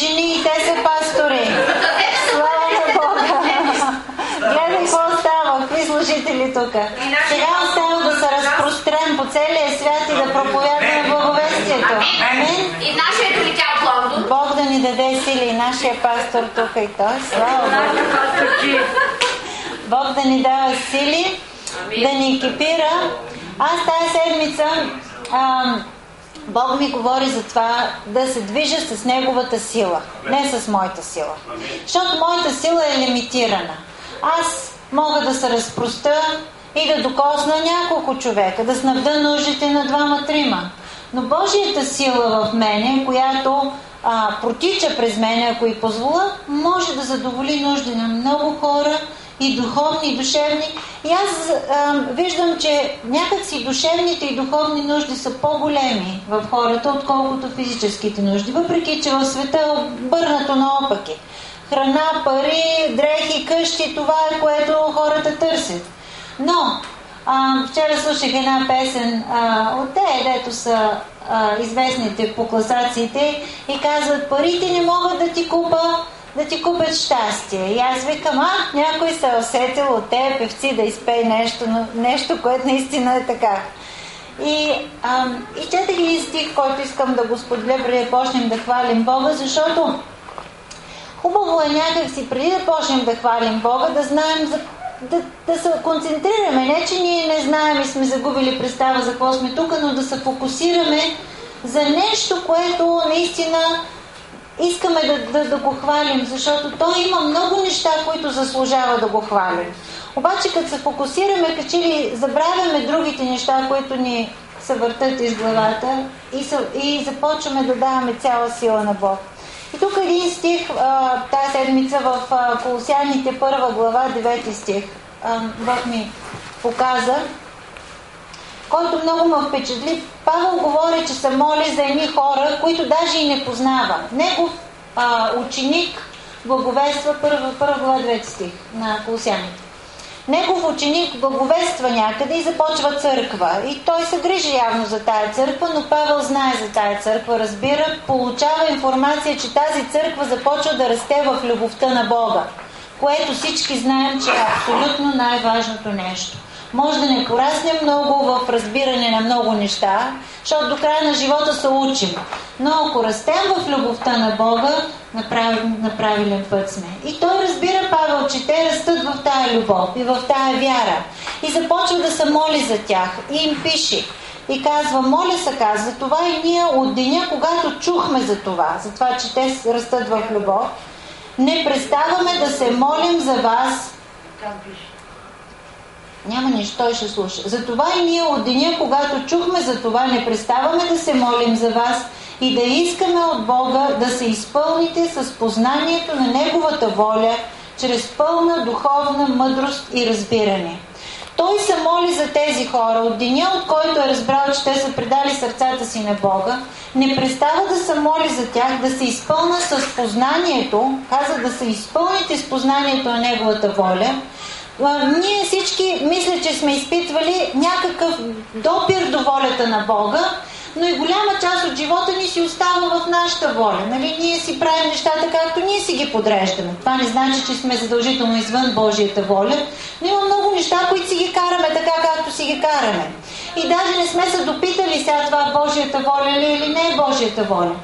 жени и те са пастори. Слава на Бога! Гледай какво става, какви служители тук. Сега остава да се разпрострем по целия свят и да проповядаме благовестието. Амин. И нашия летя в Лондон. Бог да ни даде сили и нашия пастор тук и той. Слава Богу. Бог да ни дава сили, да ни екипира. Аз тази седмица а, Бог ми говори за това да се движа с Неговата сила, не с моята сила. Защото моята сила е лимитирана. Аз мога да се разпроста и да докосна няколко човека, да снабда нуждите на двама-трима. Но Божията сила в мене, която а, протича през мене, ако и позволя, може да задоволи нужди на много хора и духовни, и душевни. И аз а, виждам, че някакси душевните и духовни нужди са по-големи в хората, отколкото физическите нужди. Въпреки, че в света е обърнато наопаки. Храна, пари, дрехи, къщи, това е което хората търсят. Но а, вчера слушах една песен а, от те, дето са а, известните по класациите и казват, парите не могат да ти купа да ти купят щастие. И аз викам, а, някой се е усетил от тези певци да изпее нещо, но нещо, което наистина е така. И, а, и четах един стих, който искам да го споделя преди да почнем да хвалим Бога, защото хубаво е някакси преди да почнем да хвалим Бога, да знаем за да, да се концентрираме. Не, че ние не знаем и сме загубили представа за какво сме тук, но да се фокусираме за нещо, което наистина искаме да, да, да го хвалим, защото той има много неща, които заслужава да го хвалим. Обаче, като се фокусираме, като че ли забравяме другите неща, които ни се въртат из главата и, са, и започваме да даваме цяла сила на Бог. И тук един стих, тази седмица в Колосяните първа глава, 9 стих, Бог ми показа, който много ме впечатли. Павел говори, че се моли за едни хора, които даже и не познава. Негов а, ученик благовества първа, първа 9 стих на Колосяните. Негов ученик благовества някъде и започва църква. И той се грижи явно за тая църква, но Павел знае за тая църква, разбира, получава информация, че тази църква започва да расте в любовта на Бога, което всички знаем, че е абсолютно най-важното нещо. Може да не пораснем много в разбиране на много неща, защото до края на живота се учим. Но ако растем в любовта на Бога, на, на правилен път сме. И той разбира, Павел, че те растат в тая любов и в тая вяра. И започва да се моли за тях. И им пише. И казва, моля се, казва, това и ние от деня, когато чухме за това, за това, че те растат в любов, не преставаме да се молим за вас. Няма нищо, той ще слуша. Затова и ние от деня, когато чухме за това, не преставаме да се молим за вас и да искаме от Бога да се изпълните с познанието на Неговата воля, чрез пълна духовна мъдрост и разбиране. Той се моли за тези хора от деня, от който е разбрал, че те са предали сърцата си на Бога, не престава да се моли за тях, да се изпълна с познанието, каза да се изпълните с познанието на Неговата воля, ние всички мисля, че сме изпитвали някакъв допир до волята на Бога, но и голяма част от живота ни си остава в нашата воля. Нали? Ние си правим нещата както ние си ги подреждаме. Това не значи, че сме задължително извън Божията воля, но има много неща, които си ги караме така, както си ги караме. И даже не сме се допитали сега това Божията воля ли или не е Божията воля.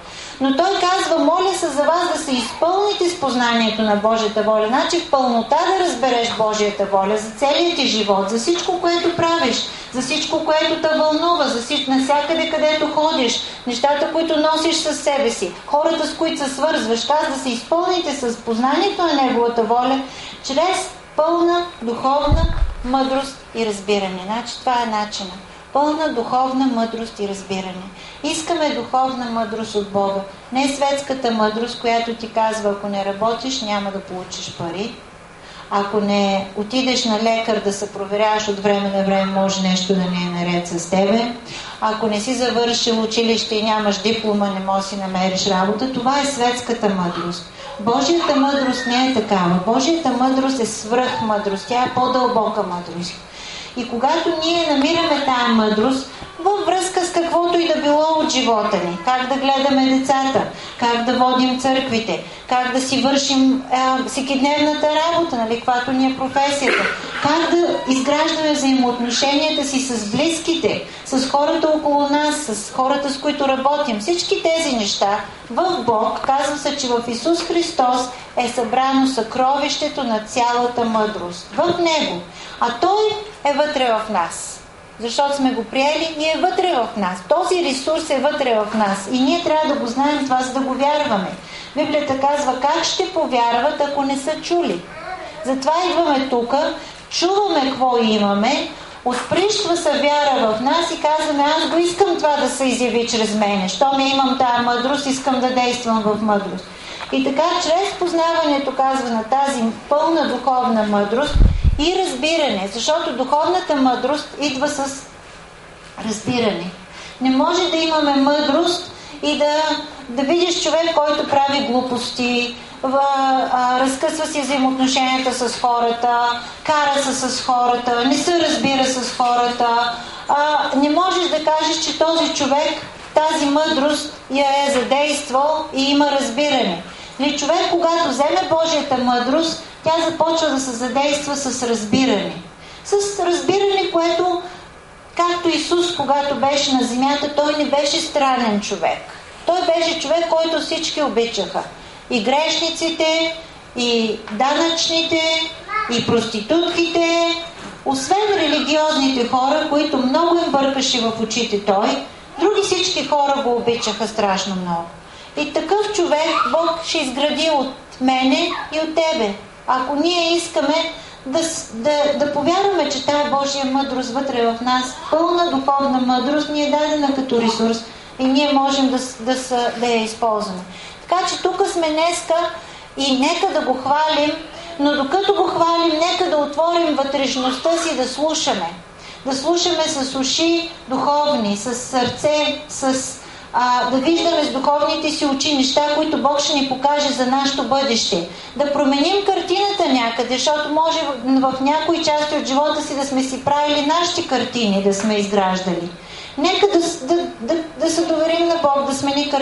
Но той казва, моля се за вас да се изпълните с познанието на Божията воля. Значи в пълнота да разбереш Божията воля за целият ти живот, за всичко, което правиш, за всичко, което те вълнува, за всичко, насякъде, където ходиш, нещата, които носиш със себе си, хората, с които се свързваш. Казва да се изпълните с познанието на Неговата воля, чрез пълна духовна мъдрост и разбиране. Значи това е начинът пълна духовна мъдрост и разбиране. Искаме духовна мъдрост от Бога. Не светската мъдрост, която ти казва, ако не работиш, няма да получиш пари. Ако не отидеш на лекар да се проверяваш от време на време, може нещо да не е наред с тебе. Ако не си завършил училище и нямаш диплома, не можеш си намериш работа. Това е светската мъдрост. Божията мъдрост не е такава. Божията мъдрост е свръхмъдрост. Тя е по-дълбока мъдрост. И когато ние намираме тая мъдрост, във връзка с каквото и да било от живота ни. Как да гледаме децата, как да водим църквите, как да си вършим а, всекидневната работа, нали, каквато ни е професията, как да изграждаме взаимоотношенията си с близките, с хората около нас, с хората, с които работим. Всички тези неща в Бог, казва се, че в Исус Христос е събрано съкровището на цялата мъдрост. В Него. А Той е вътре в нас. Защото сме го приели и е вътре в нас. Този ресурс е вътре в нас. И ние трябва да го знаем това, за да го вярваме. Библията казва как ще повярват, ако не са чули. Затова идваме тук, чуваме какво имаме, отприщва се вяра в нас и казваме, аз го искам това да се изяви чрез мене. Щом имам тая мъдрост, искам да действам в мъдрост. И така, чрез познаването, казва на тази пълна духовна мъдрост и разбиране, защото духовната мъдрост идва с разбиране. Не може да имаме мъдрост и да, да видиш човек, който прави глупости, разкъсва си взаимоотношенията с хората, кара се с хората, не се разбира с хората. А, не можеш да кажеш, че този човек тази мъдрост я е задействал и има разбиране. Ли човек, когато вземе Божията мъдрост, тя започва да се задейства с разбиране. С разбиране, което, както Исус, когато беше на земята, той не беше странен човек. Той беше човек, който всички обичаха. И грешниците, и данъчните, и проститутките, освен религиозните хора, които много им бъркаше в очите той, други всички хора го обичаха страшно много. И такъв човек Бог ще изгради от мене и от тебе. Ако ние искаме да, да, да повярваме, че тая Божия мъдрост вътре в нас, пълна духовна мъдрост, ни е дадена като ресурс и ние можем да, да, да, да я използваме. Така че тук сме днеска и нека да го хвалим, но докато го хвалим, нека да отворим вътрешността си да слушаме. Да слушаме с уши духовни, с сърце, с а, да виждаме с духовните си очи неща, които Бог ще ни покаже за нашето бъдеще. Да променим картината някъде, защото може в, в някои части от живота си да сме си правили нашите картини, да сме изграждали. Нека да, да, да, да се доверим на Бог, да смени картината